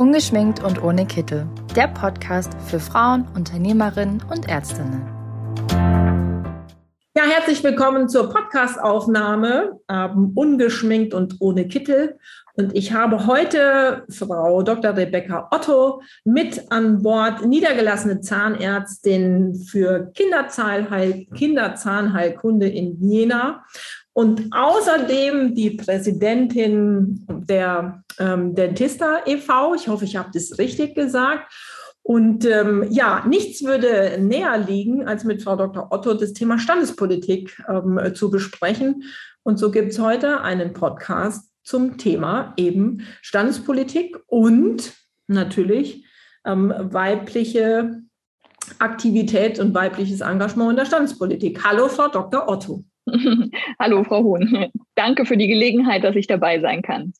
Ungeschminkt und ohne Kittel. Der Podcast für Frauen, Unternehmerinnen und Ärztinnen. Ja, herzlich willkommen zur Podcastaufnahme ähm, Ungeschminkt und ohne Kittel. Und ich habe heute Frau Dr. Rebecca Otto mit an Bord, niedergelassene Zahnärztin für Kinderzahnheil Kinderzahnheilkunde in Jena und außerdem die Präsidentin der ähm, Dentista e.V. Ich hoffe, ich habe das richtig gesagt. Und ähm, ja, nichts würde näher liegen, als mit Frau Dr. Otto das Thema Standespolitik ähm, zu besprechen. Und so gibt es heute einen Podcast zum Thema eben Standespolitik und natürlich ähm, weibliche Aktivität und weibliches Engagement in der Standespolitik. Hallo, Frau Dr. Otto. Hallo, Frau Hohn. Danke für die Gelegenheit, dass ich dabei sein kann.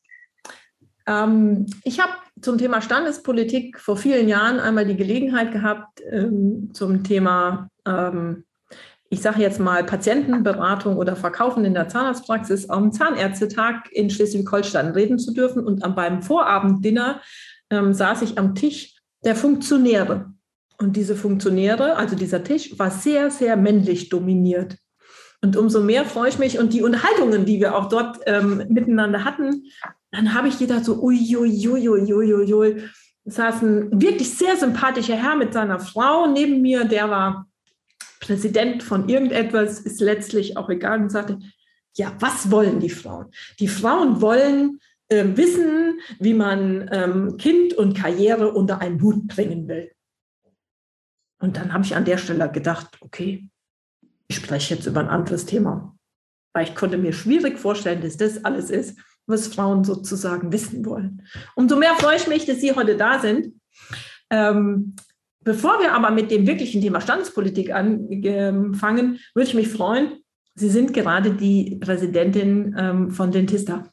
Ähm, ich habe zum Thema Standespolitik vor vielen Jahren einmal die Gelegenheit gehabt, ähm, zum Thema, ähm, ich sage jetzt mal, Patientenberatung oder Verkaufen in der Zahnarztpraxis am Zahnärztetag in Schleswig-Holstein reden zu dürfen. Und beim Vorabenddinner ähm, saß ich am Tisch der Funktionäre. Und diese Funktionäre, also dieser Tisch, war sehr, sehr männlich dominiert. Und umso mehr freue ich mich und die Unterhaltungen, die wir auch dort ähm, miteinander hatten, dann habe ich gedacht so, uiuiuiuiuiui. Es saß ein wirklich sehr sympathischer Herr mit seiner Frau neben mir, der war Präsident von irgendetwas, ist letztlich auch egal und sagte, ja, was wollen die Frauen? Die Frauen wollen äh, wissen, wie man ähm, Kind und Karriere unter einen Hut bringen will. Und dann habe ich an der Stelle gedacht, okay, ich spreche jetzt über ein anderes Thema, weil ich konnte mir schwierig vorstellen, dass das alles ist, was Frauen sozusagen wissen wollen. Umso mehr freue ich mich, dass Sie heute da sind. Ähm, bevor wir aber mit dem wirklichen Thema Standespolitik anfangen, würde ich mich freuen, Sie sind gerade die Präsidentin ähm, von Dentista.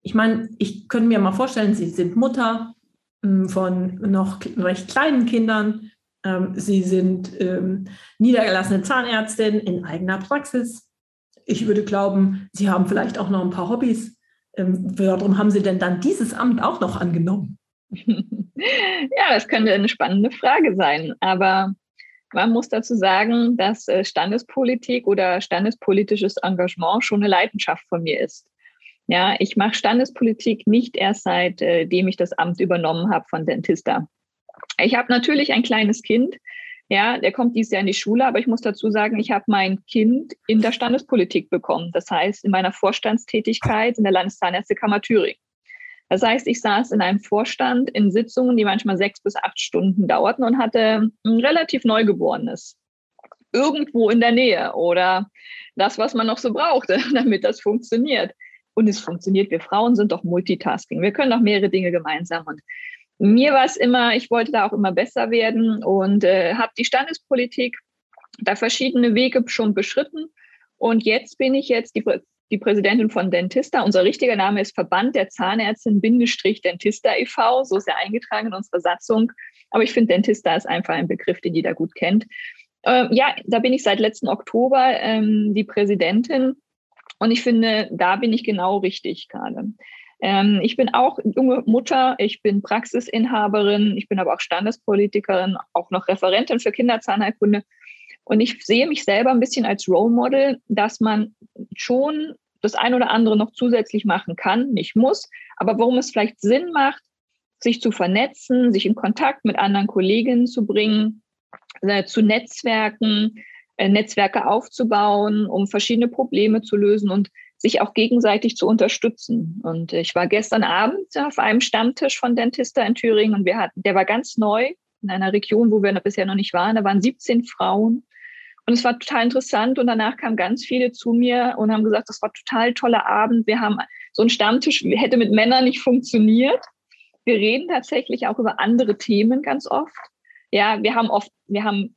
Ich meine, ich könnte mir mal vorstellen, Sie sind Mutter ähm, von noch recht kleinen Kindern. Ähm, Sie sind ähm, niedergelassene Zahnärztin in eigener Praxis. Ich würde glauben, Sie haben vielleicht auch noch ein paar Hobbys. Ähm, warum haben Sie denn dann dieses Amt auch noch angenommen? Ja, das könnte eine spannende Frage sein. Aber man muss dazu sagen, dass äh, Standespolitik oder standespolitisches Engagement schon eine Leidenschaft von mir ist. Ja, ich mache Standespolitik nicht erst seitdem äh, ich das Amt übernommen habe von Dentista. Ich habe natürlich ein kleines Kind, ja, der kommt dieses Jahr in die Schule, aber ich muss dazu sagen, ich habe mein Kind in der Standespolitik bekommen. Das heißt, in meiner Vorstandstätigkeit in der Landeszahnärztekammer Thüringen. Das heißt, ich saß in einem Vorstand in Sitzungen, die manchmal sechs bis acht Stunden dauerten und hatte ein relativ Neugeborenes irgendwo in der Nähe oder das, was man noch so brauchte, damit das funktioniert. Und es funktioniert. Wir Frauen sind doch Multitasking. Wir können doch mehrere Dinge gemeinsam. Und mir war es immer, ich wollte da auch immer besser werden und äh, habe die Standespolitik da verschiedene Wege schon beschritten. Und jetzt bin ich jetzt die, die Präsidentin von Dentista. Unser richtiger Name ist Verband der Zahnärztin Dentista e.V. So ist er eingetragen in unserer Satzung. Aber ich finde, Dentista ist einfach ein Begriff, den jeder gut kennt. Äh, ja, da bin ich seit letzten Oktober ähm, die Präsidentin. Und ich finde, da bin ich genau richtig gerade. Ähm, ich bin auch junge Mutter, ich bin Praxisinhaberin, ich bin aber auch Standespolitikerin, auch noch Referentin für Kinderzahnheilkunde. Und ich sehe mich selber ein bisschen als Role Model, dass man schon das ein oder andere noch zusätzlich machen kann, nicht muss, aber warum es vielleicht Sinn macht, sich zu vernetzen, sich in Kontakt mit anderen Kolleginnen zu bringen, äh, zu Netzwerken, äh, Netzwerke aufzubauen, um verschiedene Probleme zu lösen und sich auch gegenseitig zu unterstützen. Und ich war gestern Abend auf einem Stammtisch von Dentista in Thüringen und wir hatten, der war ganz neu in einer Region, wo wir bisher noch nicht waren. Da waren 17 Frauen. Und es war total interessant. Und danach kamen ganz viele zu mir und haben gesagt, das war total toller Abend. Wir haben so ein Stammtisch, hätte mit Männern nicht funktioniert. Wir reden tatsächlich auch über andere Themen ganz oft. Ja, wir haben oft, wir haben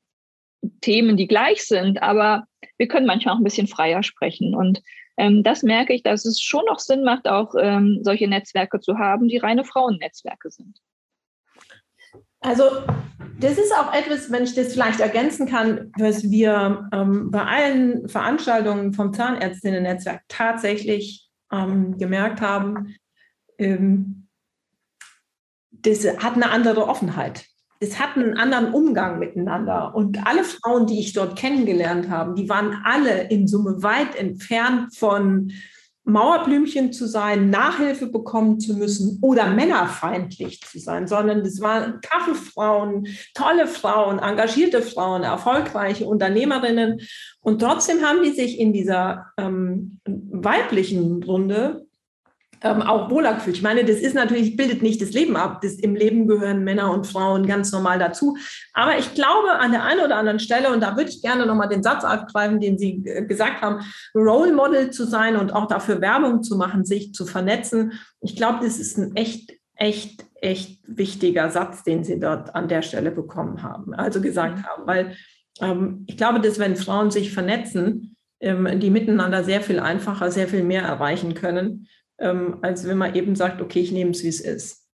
Themen, die gleich sind, aber wir können manchmal auch ein bisschen freier sprechen. Und ähm, das merke ich, dass es schon noch Sinn macht, auch ähm, solche Netzwerke zu haben, die reine Frauennetzwerke sind. Also das ist auch etwas, wenn ich das vielleicht ergänzen kann, was wir ähm, bei allen Veranstaltungen vom Zahnärztinnen-Netzwerk tatsächlich ähm, gemerkt haben. Ähm, das hat eine andere Offenheit. Es hat einen anderen Umgang miteinander. Und alle Frauen, die ich dort kennengelernt habe, die waren alle in Summe weit entfernt von Mauerblümchen zu sein, Nachhilfe bekommen zu müssen oder männerfeindlich zu sein, sondern es waren taffe Frauen, tolle Frauen, engagierte Frauen, erfolgreiche Unternehmerinnen. Und trotzdem haben die sich in dieser ähm, weiblichen Runde ähm, auch wohler gefühlt. Ich meine, das ist natürlich, bildet nicht das Leben ab. Das, Im Leben gehören Männer und Frauen ganz normal dazu. Aber ich glaube, an der einen oder anderen Stelle, und da würde ich gerne nochmal den Satz aufgreifen, den Sie äh, gesagt haben, Role Model zu sein und auch dafür Werbung zu machen, sich zu vernetzen. Ich glaube, das ist ein echt, echt, echt wichtiger Satz, den Sie dort an der Stelle bekommen haben, also gesagt mhm. haben. Weil ähm, ich glaube, dass wenn Frauen sich vernetzen, ähm, die miteinander sehr viel einfacher, sehr viel mehr erreichen können ähm, als wenn man eben sagt, okay, ich nehme es, wie es ist.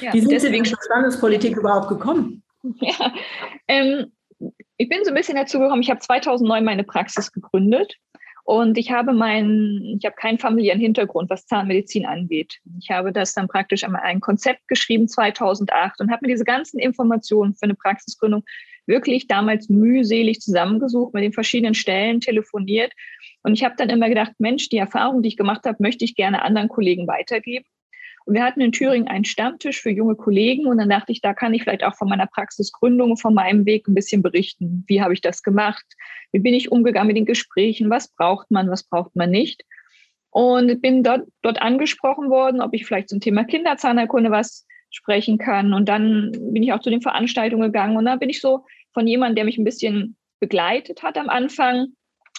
Ja, wie sind deswegen Sie zur Standespolitik überhaupt gekommen? Ja, ähm, ich bin so ein bisschen dazu gekommen, ich habe 2009 meine Praxis gegründet und ich habe meinen, ich habe keinen familiären Hintergrund, was Zahnmedizin angeht. Ich habe das dann praktisch einmal ein Konzept geschrieben 2008 und habe mir diese ganzen Informationen für eine Praxisgründung wirklich damals mühselig zusammengesucht, mit den verschiedenen Stellen telefoniert und ich habe dann immer gedacht, Mensch, die Erfahrung, die ich gemacht habe, möchte ich gerne anderen Kollegen weitergeben. Und wir hatten in Thüringen einen Stammtisch für junge Kollegen und dann dachte ich, da kann ich vielleicht auch von meiner Praxisgründung, von meinem Weg ein bisschen berichten. Wie habe ich das gemacht? Wie bin ich umgegangen mit den Gesprächen? Was braucht man? Was braucht man nicht? Und bin dort, dort angesprochen worden, ob ich vielleicht zum Thema Kinderzahnerkunde was sprechen kann. Und dann bin ich auch zu den Veranstaltungen gegangen und dann bin ich so von jemandem, der mich ein bisschen begleitet hat am Anfang,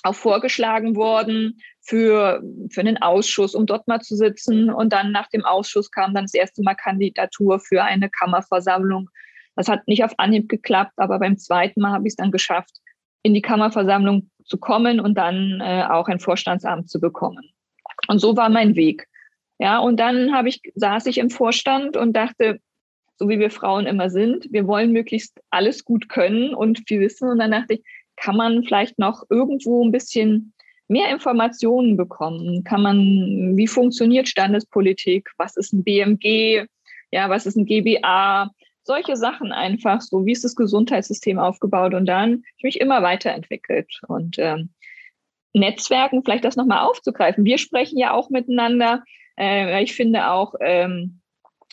auch vorgeschlagen worden für, für einen Ausschuss, um dort mal zu sitzen. Und dann nach dem Ausschuss kam dann das erste Mal Kandidatur für eine Kammerversammlung. Das hat nicht auf Anhieb geklappt, aber beim zweiten Mal habe ich es dann geschafft, in die Kammerversammlung zu kommen und dann äh, auch ein Vorstandsamt zu bekommen. Und so war mein Weg. Ja, und dann habe ich, saß ich im Vorstand und dachte, so wie wir Frauen immer sind, wir wollen möglichst alles gut können und viel wissen. Und dann dachte ich, kann man vielleicht noch irgendwo ein bisschen mehr Informationen bekommen? Kann man, wie funktioniert Standespolitik? Was ist ein BMG? Ja, was ist ein GBA? Solche Sachen einfach, so wie ist das Gesundheitssystem aufgebaut? Und dann ich mich immer weiterentwickelt. Und ähm, Netzwerken, vielleicht das nochmal aufzugreifen. Wir sprechen ja auch miteinander. Äh, ich finde auch, ähm,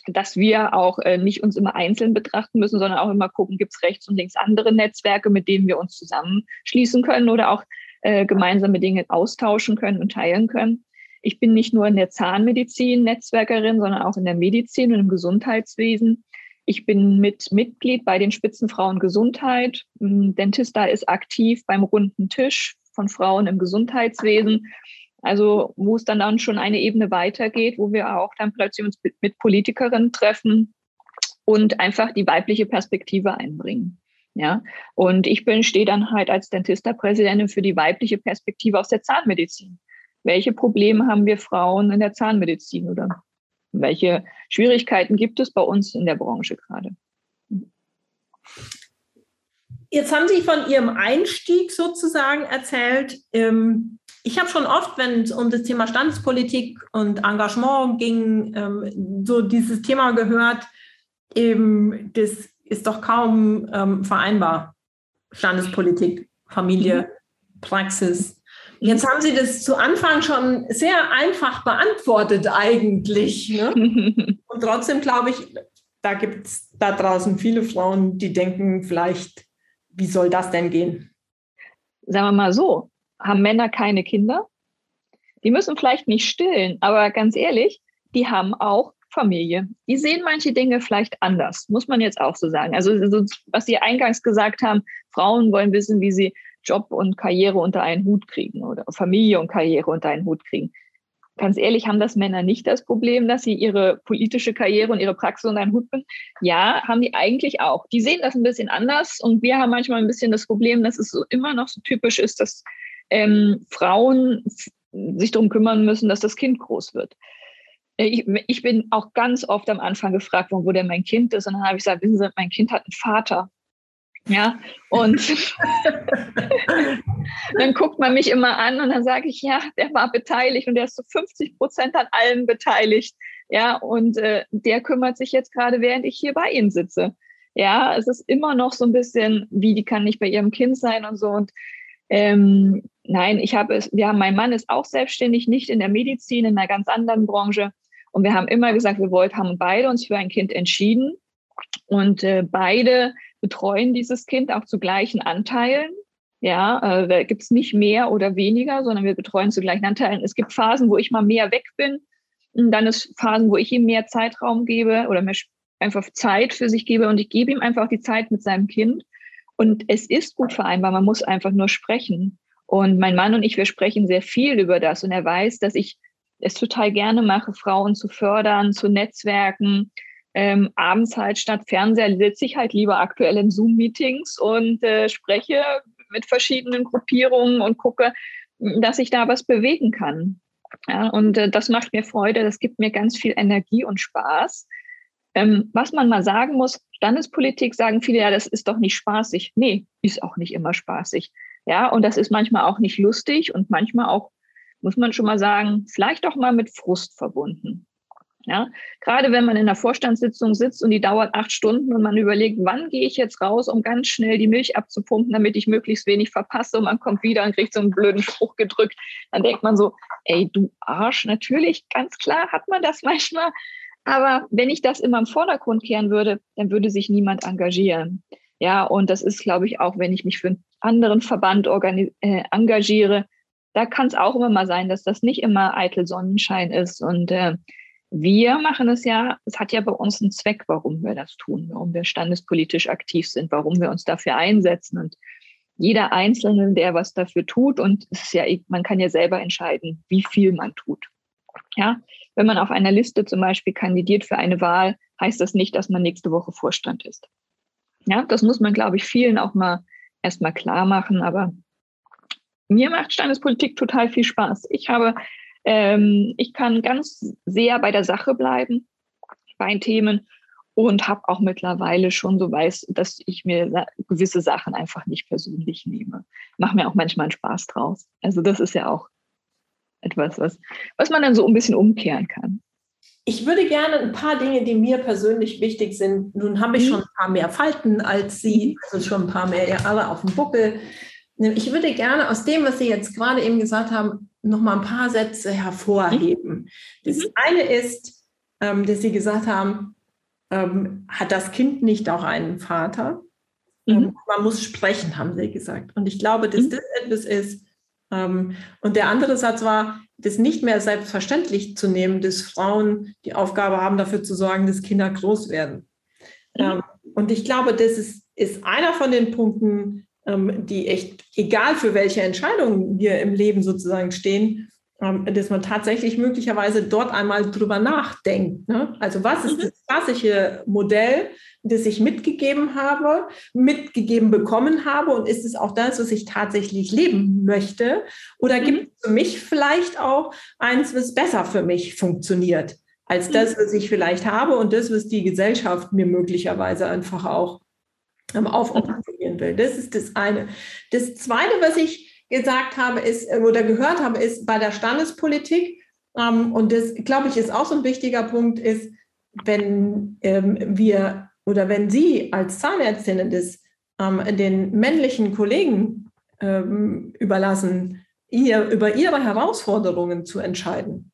dass wir auch äh, nicht uns immer einzeln betrachten müssen, sondern auch immer gucken, gibt es rechts und links andere Netzwerke, mit denen wir uns zusammenschließen können oder auch äh, gemeinsame Dinge austauschen können und teilen können. Ich bin nicht nur in der Zahnmedizin Netzwerkerin, sondern auch in der Medizin und im Gesundheitswesen. Ich bin mit Mitglied bei den Spitzenfrauen Gesundheit. Dentista ist aktiv beim runden Tisch von Frauen im Gesundheitswesen. Also wo es dann, dann schon eine Ebene weitergeht, wo wir auch dann plötzlich uns mit Politikerinnen treffen und einfach die weibliche Perspektive einbringen. Ja, und ich bin, stehe dann halt als Dentista-Präsidentin für die weibliche Perspektive aus der Zahnmedizin. Welche Probleme haben wir Frauen in der Zahnmedizin oder welche Schwierigkeiten gibt es bei uns in der Branche gerade? Jetzt haben Sie von Ihrem Einstieg sozusagen erzählt. Ähm, ich habe schon oft, wenn es um das Thema Standespolitik und Engagement ging, ähm, so dieses Thema gehört, eben, das ist doch kaum ähm, vereinbar. Standespolitik, Familie, mhm. Praxis. Jetzt haben Sie das zu Anfang schon sehr einfach beantwortet eigentlich. Ne? Und trotzdem glaube ich, da gibt es da draußen viele Frauen, die denken vielleicht, wie soll das denn gehen? Sagen wir mal so, haben Männer keine Kinder. Die müssen vielleicht nicht stillen, aber ganz ehrlich, die haben auch Familie. Die sehen manche Dinge vielleicht anders, muss man jetzt auch so sagen. Also was Sie eingangs gesagt haben, Frauen wollen wissen, wie sie Job und Karriere unter einen Hut kriegen oder Familie und Karriere unter einen Hut kriegen. Ganz ehrlich, haben das Männer nicht das Problem, dass sie ihre politische Karriere und ihre Praxis unter einen Hut bringen? Ja, haben die eigentlich auch. Die sehen das ein bisschen anders und wir haben manchmal ein bisschen das Problem, dass es so immer noch so typisch ist, dass ähm, Frauen sich darum kümmern müssen, dass das Kind groß wird. Ich, ich, bin auch ganz oft am Anfang gefragt worden, wo denn mein Kind ist. Und dann habe ich gesagt, wissen Sie, mein Kind hat einen Vater. Ja, und dann guckt man mich immer an und dann sage ich, ja, der war beteiligt und der ist zu 50 Prozent an allem beteiligt. Ja, und äh, der kümmert sich jetzt gerade, während ich hier bei Ihnen sitze. Ja, es ist immer noch so ein bisschen, wie die kann nicht bei ihrem Kind sein und so. Und ähm, nein, ich habe es, haben, mein Mann ist auch selbstständig, nicht in der Medizin, in einer ganz anderen Branche. Und wir haben immer gesagt, wir wollten, haben beide uns für ein Kind entschieden. Und äh, beide betreuen dieses Kind auch zu gleichen Anteilen. Ja, äh, da gibt es nicht mehr oder weniger, sondern wir betreuen zu gleichen Anteilen. Es gibt Phasen, wo ich mal mehr weg bin. Und dann ist Phasen, wo ich ihm mehr Zeitraum gebe oder mehr einfach Zeit für sich gebe. Und ich gebe ihm einfach die Zeit mit seinem Kind. Und es ist gut vereinbar. Man muss einfach nur sprechen. Und mein Mann und ich, wir sprechen sehr viel über das. Und er weiß, dass ich es total gerne mache, Frauen zu fördern, zu Netzwerken, ähm, abends halt statt Fernseher sitze ich halt lieber aktuell in Zoom-Meetings und äh, spreche mit verschiedenen Gruppierungen und gucke, dass ich da was bewegen kann. Ja, und äh, das macht mir Freude, das gibt mir ganz viel Energie und Spaß. Ähm, was man mal sagen muss, Standespolitik sagen viele, ja, das ist doch nicht spaßig. Nee, ist auch nicht immer spaßig. Ja, und das ist manchmal auch nicht lustig und manchmal auch, muss man schon mal sagen, vielleicht auch mal mit Frust verbunden. Ja, gerade wenn man in einer Vorstandssitzung sitzt und die dauert acht Stunden und man überlegt, wann gehe ich jetzt raus, um ganz schnell die Milch abzupumpen, damit ich möglichst wenig verpasse und man kommt wieder und kriegt so einen blöden Spruch gedrückt, dann denkt man so, ey, du Arsch, natürlich, ganz klar hat man das manchmal. Aber wenn ich das immer im Vordergrund kehren würde, dann würde sich niemand engagieren. Ja, und das ist, glaube ich, auch, wenn ich mich für einen anderen Verband äh, engagiere, da kann es auch immer mal sein, dass das nicht immer eitel Sonnenschein ist. Und äh, wir machen es ja, es hat ja bei uns einen Zweck, warum wir das tun, warum wir standespolitisch aktiv sind, warum wir uns dafür einsetzen. Und jeder Einzelne, der was dafür tut, und es ist ja, man kann ja selber entscheiden, wie viel man tut. Ja, wenn man auf einer Liste zum Beispiel kandidiert für eine Wahl, heißt das nicht, dass man nächste Woche Vorstand ist. Ja, das muss man, glaube ich, vielen auch mal erstmal klar machen. Aber mir macht Standespolitik total viel Spaß. Ich habe ähm, ich kann ganz sehr bei der Sache bleiben, bei Themen und habe auch mittlerweile schon so weiß, dass ich mir gewisse Sachen einfach nicht persönlich nehme. Mache mir auch manchmal einen Spaß draus. Also das ist ja auch etwas, was, was man dann so ein bisschen umkehren kann. Ich würde gerne ein paar Dinge, die mir persönlich wichtig sind. Nun habe ich mhm. schon ein paar mehr Falten als Sie, also schon ein paar mehr Jahre auf dem Buckel. Ich würde gerne aus dem, was Sie jetzt gerade eben gesagt haben, noch mal ein paar Sätze hervorheben. Das mhm. eine ist, ähm, dass Sie gesagt haben, ähm, hat das Kind nicht auch einen Vater? Mhm. Ähm, man muss sprechen, haben Sie gesagt. Und ich glaube, dass mhm. das etwas ist. Ähm, und der andere Satz war, das nicht mehr selbstverständlich zu nehmen, dass Frauen die Aufgabe haben, dafür zu sorgen, dass Kinder groß werden. Mhm. Ähm, und ich glaube, das ist, ist einer von den Punkten, die echt, egal für welche Entscheidungen wir im Leben sozusagen stehen, ähm, dass man tatsächlich möglicherweise dort einmal drüber nachdenkt. Ne? Also was ist mhm. das klassische Modell, das ich mitgegeben habe, mitgegeben bekommen habe und ist es auch das, was ich tatsächlich leben möchte? Oder mhm. gibt es für mich vielleicht auch eins, was besser für mich funktioniert? als mhm. das, was ich vielleicht habe und das, was die Gesellschaft mir möglicherweise einfach auch will. Das ist das eine. Das zweite, was ich gesagt habe, ist äh, oder gehört habe, ist bei der Standespolitik, ähm, und das glaube ich ist auch so ein wichtiger Punkt, ist, wenn ähm, wir oder wenn Sie als Zahnärztinnen das ähm, den männlichen Kollegen überlassen, ihr, über ihre Herausforderungen zu entscheiden,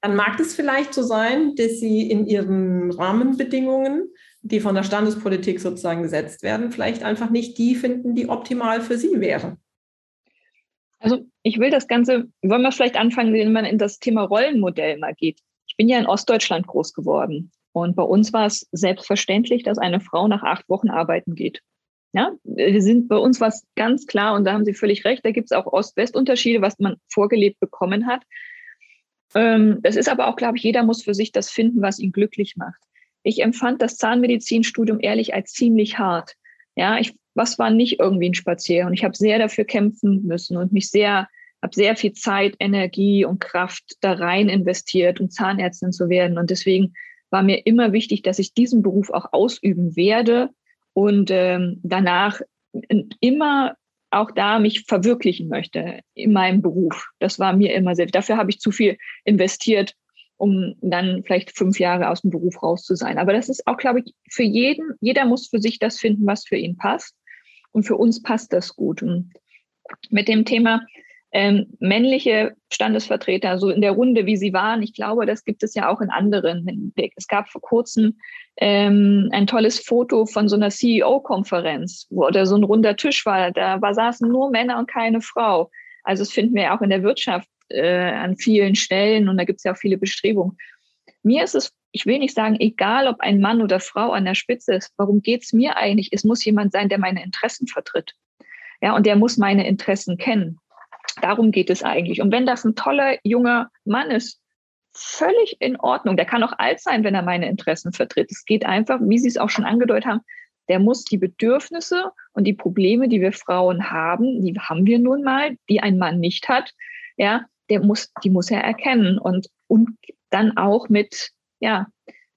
dann mag es vielleicht so sein, dass Sie in Ihren Rahmenbedingungen die von der Standespolitik sozusagen gesetzt werden, vielleicht einfach nicht die finden, die optimal für sie wären. Also ich will das Ganze, wollen wir vielleicht anfangen, wenn man in das Thema Rollenmodell mal geht. Ich bin ja in Ostdeutschland groß geworden und bei uns war es selbstverständlich, dass eine Frau nach acht Wochen arbeiten geht. Ja, wir sind bei uns was ganz klar und da haben Sie völlig recht. Da gibt es auch Ost-West-Unterschiede, was man vorgelebt bekommen hat. Ähm, das ist aber auch, glaube ich, jeder muss für sich das finden, was ihn glücklich macht. Ich empfand das Zahnmedizinstudium ehrlich als ziemlich hart. Ja, ich, was war nicht irgendwie ein Spaziergang? Ich habe sehr dafür kämpfen müssen und mich sehr, habe sehr viel Zeit, Energie und Kraft da rein investiert, um Zahnärztin zu werden. Und deswegen war mir immer wichtig, dass ich diesen Beruf auch ausüben werde und ähm, danach immer auch da mich verwirklichen möchte in meinem Beruf. Das war mir immer sehr, dafür habe ich zu viel investiert um dann vielleicht fünf Jahre aus dem Beruf raus zu sein. Aber das ist auch, glaube ich, für jeden, jeder muss für sich das finden, was für ihn passt. Und für uns passt das gut. Und mit dem Thema ähm, männliche Standesvertreter, so in der Runde, wie sie waren, ich glaube, das gibt es ja auch in anderen. Es gab vor kurzem ähm, ein tolles Foto von so einer CEO-Konferenz, wo da so ein runder Tisch war. Da saßen nur Männer und keine Frau. Also das finden wir auch in der Wirtschaft äh, an vielen Stellen und da gibt es ja auch viele Bestrebungen. Mir ist es, ich will nicht sagen, egal ob ein Mann oder Frau an der Spitze ist, warum geht es mir eigentlich? Es muss jemand sein, der meine Interessen vertritt. Ja, und der muss meine Interessen kennen. Darum geht es eigentlich. Und wenn das ein toller junger Mann ist, völlig in Ordnung. Der kann auch alt sein, wenn er meine Interessen vertritt. Es geht einfach, wie Sie es auch schon angedeutet haben, der muss die Bedürfnisse und die Probleme, die wir Frauen haben, die haben wir nun mal, die ein Mann nicht hat, ja, der muss, die muss er erkennen und, und dann auch mit, ja,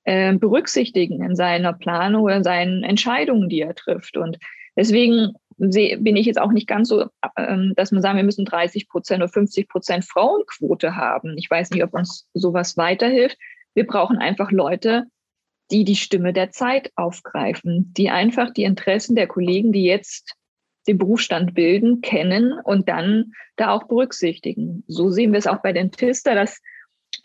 äh, berücksichtigen in seiner Planung oder in seinen Entscheidungen, die er trifft. Und deswegen bin ich jetzt auch nicht ganz so, ähm, dass man sagen, wir müssen 30 Prozent oder 50 Prozent Frauenquote haben. Ich weiß nicht, ob uns sowas weiterhilft. Wir brauchen einfach Leute, die die Stimme der Zeit aufgreifen, die einfach die Interessen der Kollegen, die jetzt den Berufsstand bilden, kennen und dann da auch berücksichtigen. So sehen wir es auch bei Dentista, dass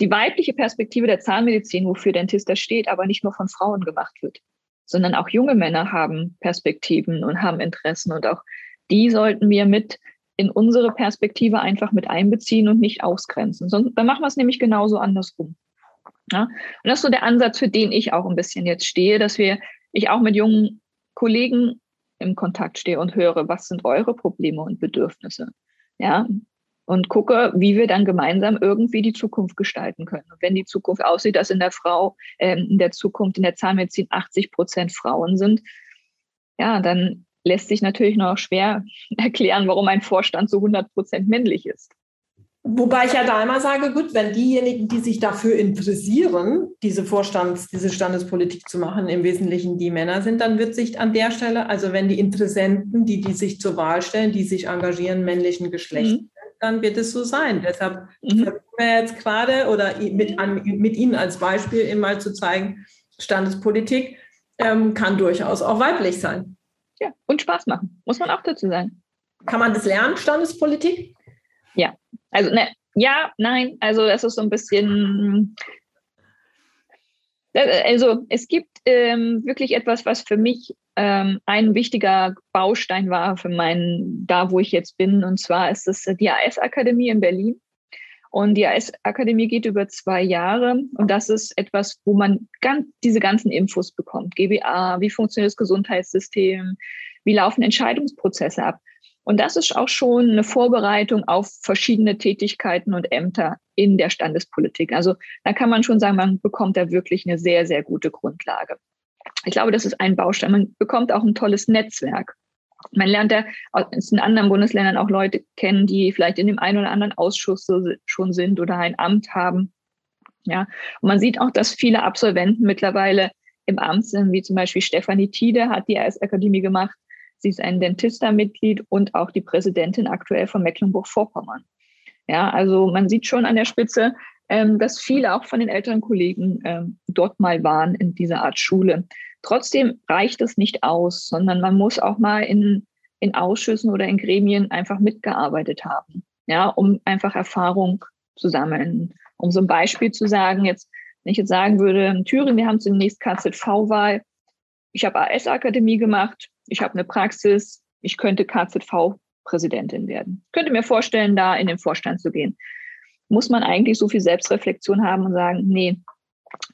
die weibliche Perspektive der Zahnmedizin, wofür Dentista steht, aber nicht nur von Frauen gemacht wird sondern auch junge Männer haben Perspektiven und haben Interessen und auch die sollten wir mit in unsere Perspektive einfach mit einbeziehen und nicht ausgrenzen. Sonst, dann machen wir es nämlich genauso andersrum. Ja? Und das ist so der Ansatz, für den ich auch ein bisschen jetzt stehe, dass wir, ich auch mit jungen Kollegen im Kontakt stehe und höre, was sind eure Probleme und Bedürfnisse? Ja, und gucke, wie wir dann gemeinsam irgendwie die Zukunft gestalten können. Und wenn die Zukunft aussieht, dass in der Frau, äh, in der Zukunft in der Zahnmedizin 80 Prozent Frauen sind, ja, dann lässt sich natürlich noch schwer erklären, warum ein Vorstand zu 100 Prozent männlich ist. Wobei ich ja da immer sage, gut, wenn diejenigen, die sich dafür interessieren, diese Vorstands-, diese Standespolitik zu machen, im Wesentlichen die Männer sind, dann wird sich an der Stelle, also wenn die Interessenten, die, die sich zur Wahl stellen, die sich engagieren, männlichen Geschlecht, mhm dann wird es so sein. Deshalb mhm. versuchen wir jetzt gerade oder mit, an, mit Ihnen als Beispiel immer zu zeigen, Standespolitik ähm, kann durchaus auch weiblich sein. Ja, und Spaß machen, muss man auch dazu sagen. Kann man das lernen, Standespolitik? Also ne, ja, nein, also das ist so ein bisschen, äh, also es gibt ähm, wirklich etwas, was für mich ähm, ein wichtiger Baustein war für meinen, da wo ich jetzt bin. Und zwar ist es die AS-Akademie in Berlin. Und die AS-Akademie geht über zwei Jahre. Und das ist etwas, wo man ganz, diese ganzen Infos bekommt. GBA, wie funktioniert das Gesundheitssystem, wie laufen Entscheidungsprozesse ab. Und das ist auch schon eine Vorbereitung auf verschiedene Tätigkeiten und Ämter in der Standespolitik. Also da kann man schon sagen, man bekommt da wirklich eine sehr, sehr gute Grundlage. Ich glaube, das ist ein Baustein. Man bekommt auch ein tolles Netzwerk. Man lernt ja in anderen Bundesländern auch Leute kennen, die vielleicht in dem einen oder anderen Ausschuss schon sind oder ein Amt haben. Ja, und man sieht auch, dass viele Absolventen mittlerweile im Amt sind, wie zum Beispiel Stefanie Tiede hat die AS-Akademie gemacht. Sie ist ein Dentista-Mitglied und auch die Präsidentin aktuell von Mecklenburg-Vorpommern. Ja, also man sieht schon an der Spitze, ähm, dass viele auch von den älteren Kollegen ähm, dort mal waren in dieser Art Schule. Trotzdem reicht es nicht aus, sondern man muss auch mal in, in Ausschüssen oder in Gremien einfach mitgearbeitet haben, ja, um einfach Erfahrung zu sammeln. Um so ein Beispiel zu sagen, jetzt, wenn ich jetzt sagen würde, in Thüringen, wir haben zunächst KZV-Wahl, ich habe AS-Akademie gemacht, ich habe eine Praxis, ich könnte KZV-Präsidentin werden. Ich könnte mir vorstellen, da in den Vorstand zu gehen muss man eigentlich so viel Selbstreflexion haben und sagen, nee,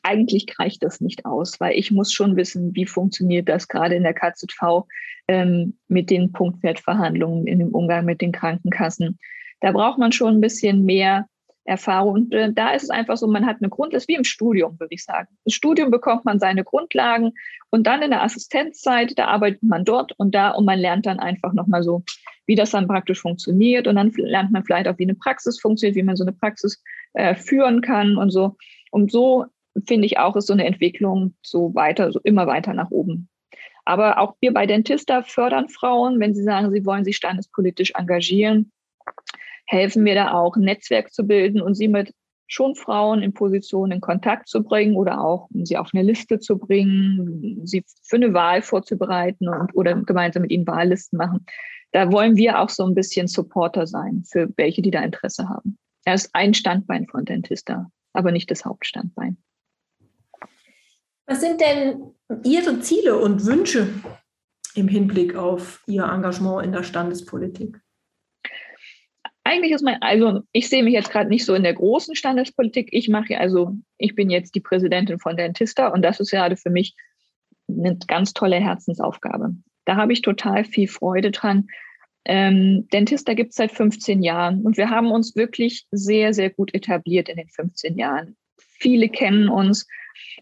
eigentlich reicht das nicht aus, weil ich muss schon wissen, wie funktioniert das gerade in der KZV ähm, mit den Punktwertverhandlungen, in dem Umgang mit den Krankenkassen. Da braucht man schon ein bisschen mehr Erfahrung. Und äh, da ist es einfach so, man hat eine Grund, das ist wie im Studium, würde ich sagen. Im Studium bekommt man seine Grundlagen und dann in der Assistenzzeit, da arbeitet man dort und da und man lernt dann einfach nochmal so, wie das dann praktisch funktioniert und dann lernt man vielleicht auch, wie eine Praxis funktioniert, wie man so eine Praxis äh, führen kann und so. Und so finde ich auch, ist so eine Entwicklung so weiter, so immer weiter nach oben. Aber auch wir bei Dentista fördern Frauen, wenn sie sagen, sie wollen sich standespolitisch engagieren, helfen wir da auch, ein Netzwerk zu bilden und sie mit schon Frauen in Positionen in Kontakt zu bringen oder auch um sie auf eine Liste zu bringen, sie für eine Wahl vorzubereiten und oder gemeinsam mit ihnen Wahllisten machen. Da wollen wir auch so ein bisschen Supporter sein für welche, die da Interesse haben. Er ist ein Standbein von Dentista, aber nicht das Hauptstandbein. Was sind denn Ihre Ziele und Wünsche im Hinblick auf Ihr Engagement in der Standespolitik? Eigentlich ist mein, also ich sehe mich jetzt gerade nicht so in der großen Standespolitik. Ich mache also, ich bin jetzt die Präsidentin von Dentista und das ist gerade für mich eine ganz tolle Herzensaufgabe. Da habe ich total viel Freude dran. Ähm, Dentista gibt es seit 15 Jahren und wir haben uns wirklich sehr, sehr gut etabliert in den 15 Jahren. Viele kennen uns.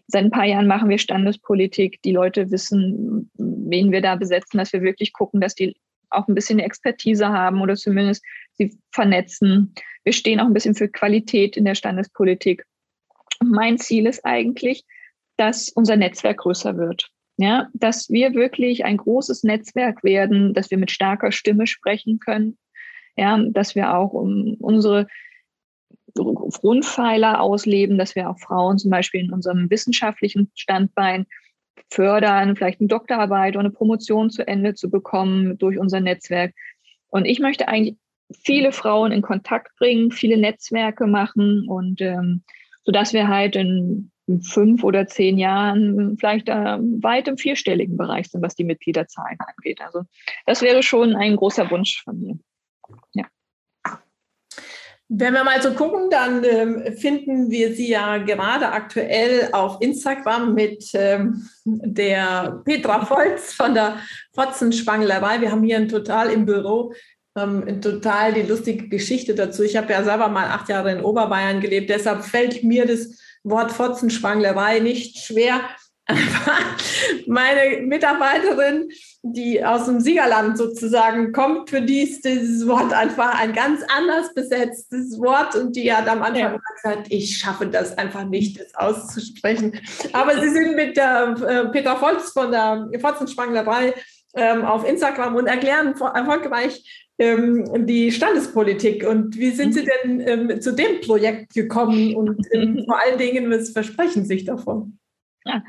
Seit ein paar Jahren machen wir Standespolitik. Die Leute wissen, wen wir da besetzen, dass wir wirklich gucken, dass die auch ein bisschen Expertise haben oder zumindest sie vernetzen. Wir stehen auch ein bisschen für Qualität in der Standespolitik. mein Ziel ist eigentlich, dass unser Netzwerk größer wird. Ja, dass wir wirklich ein großes Netzwerk werden, dass wir mit starker Stimme sprechen können. Ja, dass wir auch um unsere Grundpfeiler ausleben, dass wir auch Frauen zum Beispiel in unserem wissenschaftlichen Standbein fördern, vielleicht eine Doktorarbeit oder eine Promotion zu Ende zu bekommen durch unser Netzwerk. Und ich möchte eigentlich viele Frauen in Kontakt bringen, viele Netzwerke machen und ähm, sodass wir halt in fünf oder zehn Jahren vielleicht äh, weit im vierstelligen Bereich sind, was die Mitgliederzahlen angeht. Also das wäre schon ein großer Wunsch von mir. Ja. Wenn wir mal so gucken, dann ähm, finden wir sie ja gerade aktuell auf Instagram mit ähm, der Petra Volz von der Fotzenspanglerei. Wir haben hier ein total im Büro ähm, total die lustige Geschichte dazu. Ich habe ja selber mal acht Jahre in Oberbayern gelebt, deshalb fällt mir das Wort Fotzenspanglerei nicht schwer. meine Mitarbeiterin, die aus dem Siegerland sozusagen kommt, für die ist dieses Wort einfach ein ganz anders besetztes Wort und die hat am Anfang ja. gesagt, ich schaffe das einfach nicht, das auszusprechen. Aber sie sind mit der äh, Peter Volz von der Fotzenspanglerei ähm, auf Instagram und erklären erfolgreich ähm, die Standespolitik. Und wie sind Sie denn ähm, zu dem Projekt gekommen und ähm, vor allen Dingen, was versprechen Sie sich davon? Ja.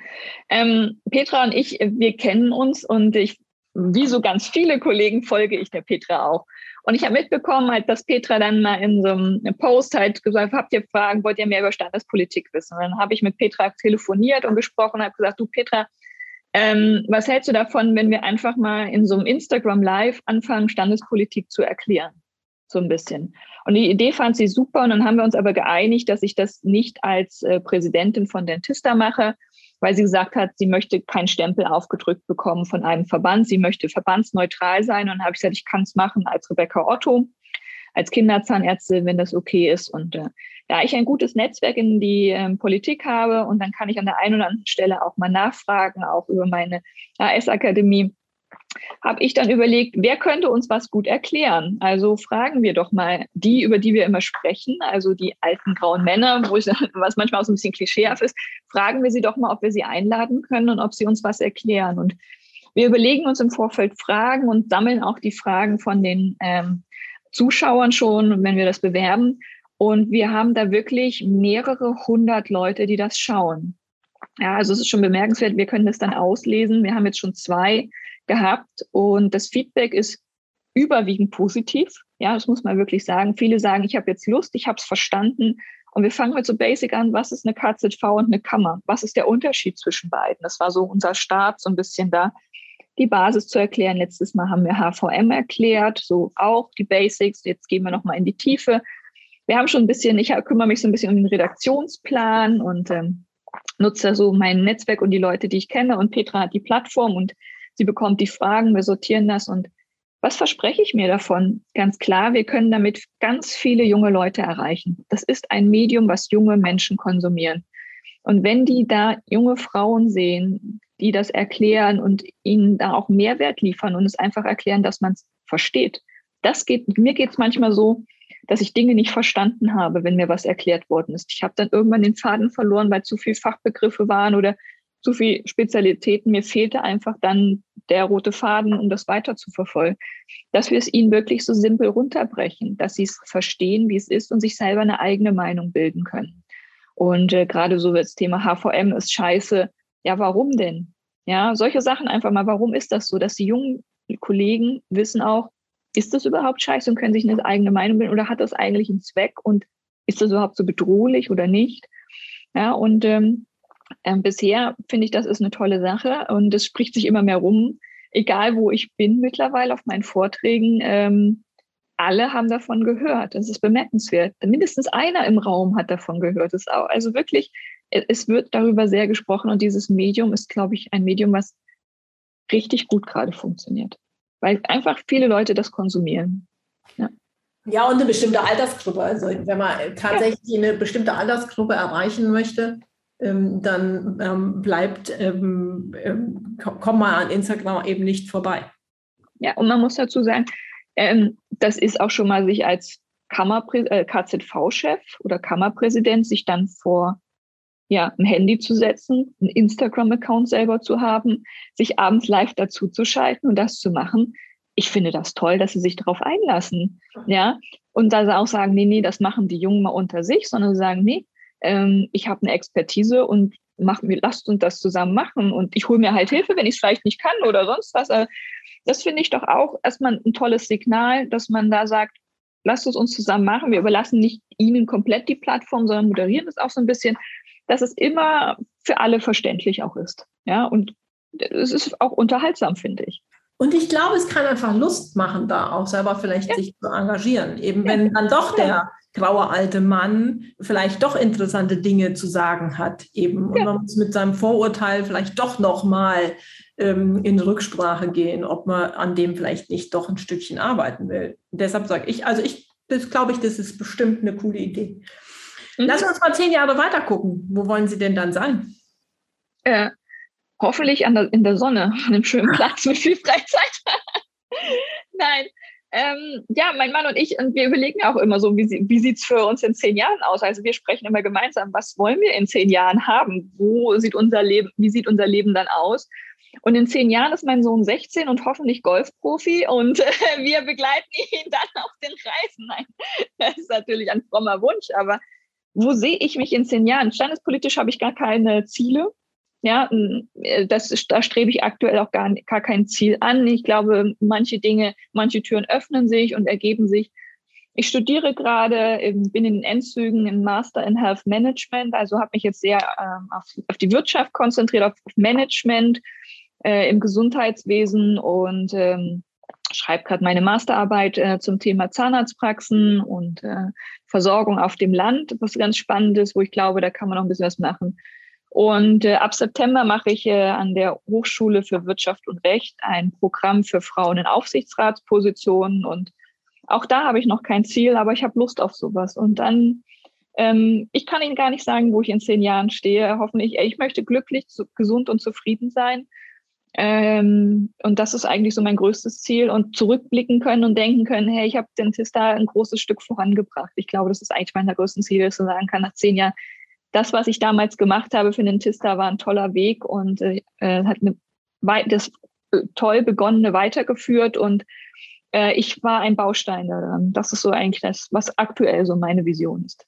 Ähm, Petra und ich, wir kennen uns und ich, wie so ganz viele Kollegen, folge ich der Petra auch. Und ich habe mitbekommen, halt, dass Petra dann mal in so einem Post halt gesagt, habt ihr Fragen, wollt ihr mehr über Standespolitik wissen? Und dann habe ich mit Petra telefoniert und gesprochen und habe gesagt, du Petra, ähm, was hältst du davon, wenn wir einfach mal in so einem Instagram Live anfangen, Standespolitik zu erklären? So ein bisschen. Und die Idee fand sie super und dann haben wir uns aber geeinigt, dass ich das nicht als äh, Präsidentin von Dentista mache, weil sie gesagt hat, sie möchte keinen Stempel aufgedrückt bekommen von einem Verband. Sie möchte verbandsneutral sein. Und dann habe ich gesagt, ich kann es machen als Rebecca Otto, als Kinderzahnärztin, wenn das okay ist. Und äh, da ich ein gutes Netzwerk in die ähm, Politik habe und dann kann ich an der einen oder anderen Stelle auch mal nachfragen, auch über meine AS-Akademie, habe ich dann überlegt, wer könnte uns was gut erklären? Also fragen wir doch mal die, über die wir immer sprechen, also die alten grauen Männer, ich, was manchmal auch so ein bisschen klischeehaft ist, fragen wir sie doch mal, ob wir sie einladen können und ob sie uns was erklären. Und wir überlegen uns im Vorfeld Fragen und sammeln auch die Fragen von den ähm, Zuschauern schon, wenn wir das bewerben und wir haben da wirklich mehrere hundert Leute, die das schauen. Ja, also es ist schon bemerkenswert. Wir können das dann auslesen. Wir haben jetzt schon zwei gehabt und das Feedback ist überwiegend positiv. Ja, das muss man wirklich sagen. Viele sagen, ich habe jetzt Lust, ich habe es verstanden. Und wir fangen mit so basic an, was ist eine KZV und eine Kammer? Was ist der Unterschied zwischen beiden? Das war so unser Start, so ein bisschen da die Basis zu erklären. Letztes Mal haben wir HVM erklärt, so auch die Basics. Jetzt gehen wir nochmal in die Tiefe wir haben schon ein bisschen, ich kümmere mich so ein bisschen um den Redaktionsplan und ähm, nutze so mein Netzwerk und die Leute, die ich kenne. Und Petra hat die Plattform und sie bekommt die Fragen, wir sortieren das. Und was verspreche ich mir davon? Ganz klar, wir können damit ganz viele junge Leute erreichen. Das ist ein Medium, was junge Menschen konsumieren. Und wenn die da junge Frauen sehen, die das erklären und ihnen da auch Mehrwert liefern und es einfach erklären, dass man es versteht. Das geht, mir geht es manchmal so, dass ich Dinge nicht verstanden habe, wenn mir was erklärt worden ist. Ich habe dann irgendwann den Faden verloren, weil zu viel Fachbegriffe waren oder zu viel Spezialitäten. Mir fehlte einfach dann der rote Faden, um das weiter zu verfolgen, dass wir es ihnen wirklich so simpel runterbrechen, dass sie es verstehen, wie es ist und sich selber eine eigene Meinung bilden können. Und äh, gerade so das Thema HVM ist scheiße. Ja, warum denn? Ja, solche Sachen einfach mal, warum ist das so, dass die jungen Kollegen wissen auch, ist das überhaupt scheiße und können sich eine eigene Meinung bilden oder hat das eigentlich einen Zweck und ist das überhaupt so bedrohlich oder nicht? Ja, und ähm, äh, bisher finde ich, das ist eine tolle Sache und es spricht sich immer mehr rum, egal wo ich bin mittlerweile auf meinen Vorträgen. Ähm, alle haben davon gehört. Das ist bemerkenswert. Mindestens einer im Raum hat davon gehört. Das auch, also wirklich, es wird darüber sehr gesprochen und dieses Medium ist, glaube ich, ein Medium, was richtig gut gerade funktioniert, weil einfach viele Leute das konsumieren. Ja. Ja, und eine bestimmte Altersgruppe. Also wenn man tatsächlich eine bestimmte Altersgruppe erreichen möchte, ähm, dann ähm, bleibt, ähm, ähm, komm mal an Instagram eben nicht vorbei. Ja, und man muss dazu sagen, ähm, das ist auch schon mal sich als äh, KZV-Chef oder Kammerpräsident sich dann vor ja, ein Handy zu setzen, einen Instagram-Account selber zu haben, sich abends live dazu zu schalten und das zu machen. Ich finde das toll, dass sie sich darauf einlassen. Ja, und da auch sagen, nee, nee, das machen die Jungen mal unter sich, sondern sagen, nee, ähm, ich habe eine Expertise und mach lasst uns das zusammen machen. Und ich hole mir halt Hilfe, wenn ich es vielleicht nicht kann oder sonst was. Also das finde ich doch auch erstmal ein tolles Signal, dass man da sagt, lasst es uns zusammen machen. Wir überlassen nicht Ihnen komplett die Plattform, sondern moderieren es auch so ein bisschen, dass es immer für alle verständlich auch ist. Ja, und es ist auch unterhaltsam, finde ich. Und ich glaube, es kann einfach Lust machen, da auch selber vielleicht ja. sich zu engagieren. Eben ja. wenn dann doch der graue alte Mann vielleicht doch interessante Dinge zu sagen hat eben. Und ja. man muss mit seinem Vorurteil vielleicht doch nochmal ähm, in Rücksprache gehen, ob man an dem vielleicht nicht doch ein Stückchen arbeiten will. Und deshalb sage ich, also ich das glaube ich, das ist bestimmt eine coole Idee. Mhm. Lass uns mal zehn Jahre weiter gucken. Wo wollen Sie denn dann sein? Äh, hoffentlich der, in der Sonne, an einem schönen Platz mit viel Freizeit. Nein, ähm, ja, mein Mann und ich, und wir überlegen auch immer so, wie, wie sieht es für uns in zehn Jahren aus? Also wir sprechen immer gemeinsam, was wollen wir in zehn Jahren haben? Wo sieht unser Leben, wie sieht unser Leben dann aus? Und in zehn Jahren ist mein Sohn 16 und hoffentlich Golfprofi und äh, wir begleiten ihn dann auf den Reisen. Nein, das ist natürlich ein frommer Wunsch, aber wo sehe ich mich in zehn Jahren? Standespolitisch habe ich gar keine Ziele. Ja, äh, das, da strebe ich aktuell auch gar, gar kein Ziel an. Ich glaube, manche Dinge, manche Türen öffnen sich und ergeben sich. Ich studiere gerade, bin in den Endzügen im Master in Health Management, also habe mich jetzt sehr ähm, auf, auf, die Wirtschaft konzentriert, auf, auf Management äh, im Gesundheitswesen und ähm, schreibe gerade meine Masterarbeit äh, zum Thema Zahnarztpraxen und äh, Versorgung auf dem Land, was ganz spannend ist, wo ich glaube, da kann man noch ein bisschen was machen. Und äh, ab September mache ich äh, an der Hochschule für Wirtschaft und Recht ein Programm für Frauen in Aufsichtsratspositionen. Und auch da habe ich noch kein Ziel, aber ich habe Lust auf sowas. Und dann, ähm, ich kann Ihnen gar nicht sagen, wo ich in zehn Jahren stehe. Hoffentlich, ich möchte glücklich, gesund und zufrieden sein. Ähm, und das ist eigentlich so mein größtes Ziel und zurückblicken können und denken können, hey, ich habe den Tista ein großes Stück vorangebracht. Ich glaube, das ist eigentlich meiner größten Ziele, dass ich sagen kann, nach zehn Jahren, das, was ich damals gemacht habe für den Tista, war ein toller Weg und äh, hat eine, das äh, toll begonnene weitergeführt und äh, ich war ein Baustein daran. Das ist so eigentlich das, was aktuell so meine Vision ist.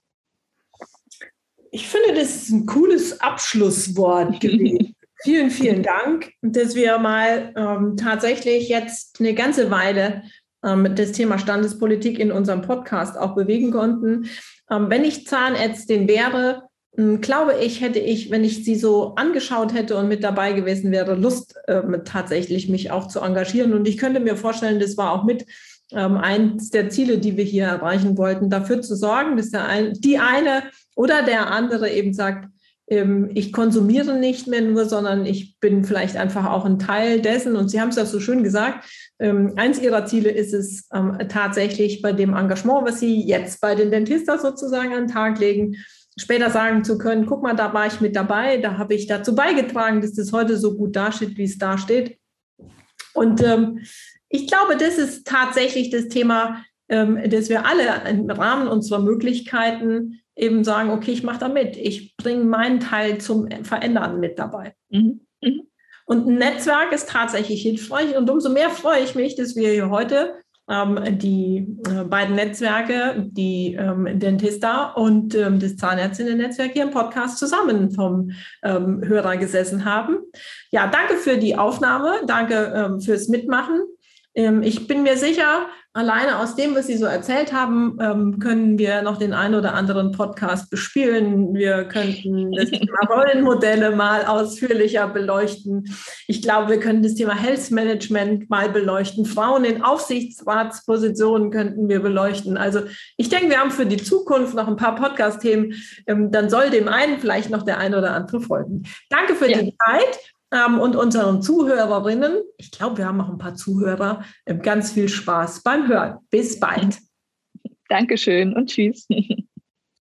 Ich finde, das ist ein cooles Abschlusswort gewesen. Vielen, vielen Dank, dass wir mal ähm, tatsächlich jetzt eine ganze Weile ähm, das Thema Standespolitik in unserem Podcast auch bewegen konnten. Ähm, wenn ich Zahnärztin wäre, hm, glaube ich, hätte ich, wenn ich sie so angeschaut hätte und mit dabei gewesen wäre, Lust äh, tatsächlich mich auch zu engagieren. Und ich könnte mir vorstellen, das war auch mit ähm, eins der Ziele, die wir hier erreichen wollten, dafür zu sorgen, dass der ein, die eine oder der andere eben sagt, ähm, ich konsumiere nicht mehr nur, sondern ich bin vielleicht einfach auch ein Teil dessen. Und Sie haben es ja so schön gesagt, ähm, eins Ihrer Ziele ist es ähm, tatsächlich bei dem Engagement, was Sie jetzt bei den Dentistas sozusagen an den Tag legen, später sagen zu können, guck mal, da war ich mit dabei, da habe ich dazu beigetragen, dass das heute so gut dasteht, wie es dasteht. Und ähm, ich glaube, das ist tatsächlich das Thema, ähm, dass wir alle im Rahmen unserer Möglichkeiten eben sagen, okay, ich mache da mit, ich bringe meinen Teil zum Verändern mit dabei. Mhm. Mhm. Und ein Netzwerk ist tatsächlich hilfreich. Und umso mehr freue ich mich, dass wir hier heute ähm, die äh, beiden Netzwerke, die ähm, Dentista und ähm, das Zahnärztinnen-Netzwerk hier im Podcast zusammen vom ähm, Hörer gesessen haben. Ja, danke für die Aufnahme, danke ähm, fürs Mitmachen. Ähm, ich bin mir sicher, alleine aus dem, was Sie so erzählt haben, ähm, können wir noch den einen oder anderen Podcast bespielen. Wir könnten das Thema Rollenmodelle mal ausführlicher beleuchten. Ich glaube, wir können das Thema Health Management mal beleuchten. Frauen in Aufsichtsratspositionen könnten wir beleuchten. Also ich denke, wir haben für die Zukunft noch ein paar Podcast-Themen. Ähm, dann soll dem einen vielleicht noch der eine oder andere folgen. Danke für ja. die Zeit ähm, und unseren Zuhörerinnen. Ich glaube, wir haben auch ein paar Zuhörer. Ähm, ganz viel Spaß beim Hören. Bis bald. Dankeschön und tschüss.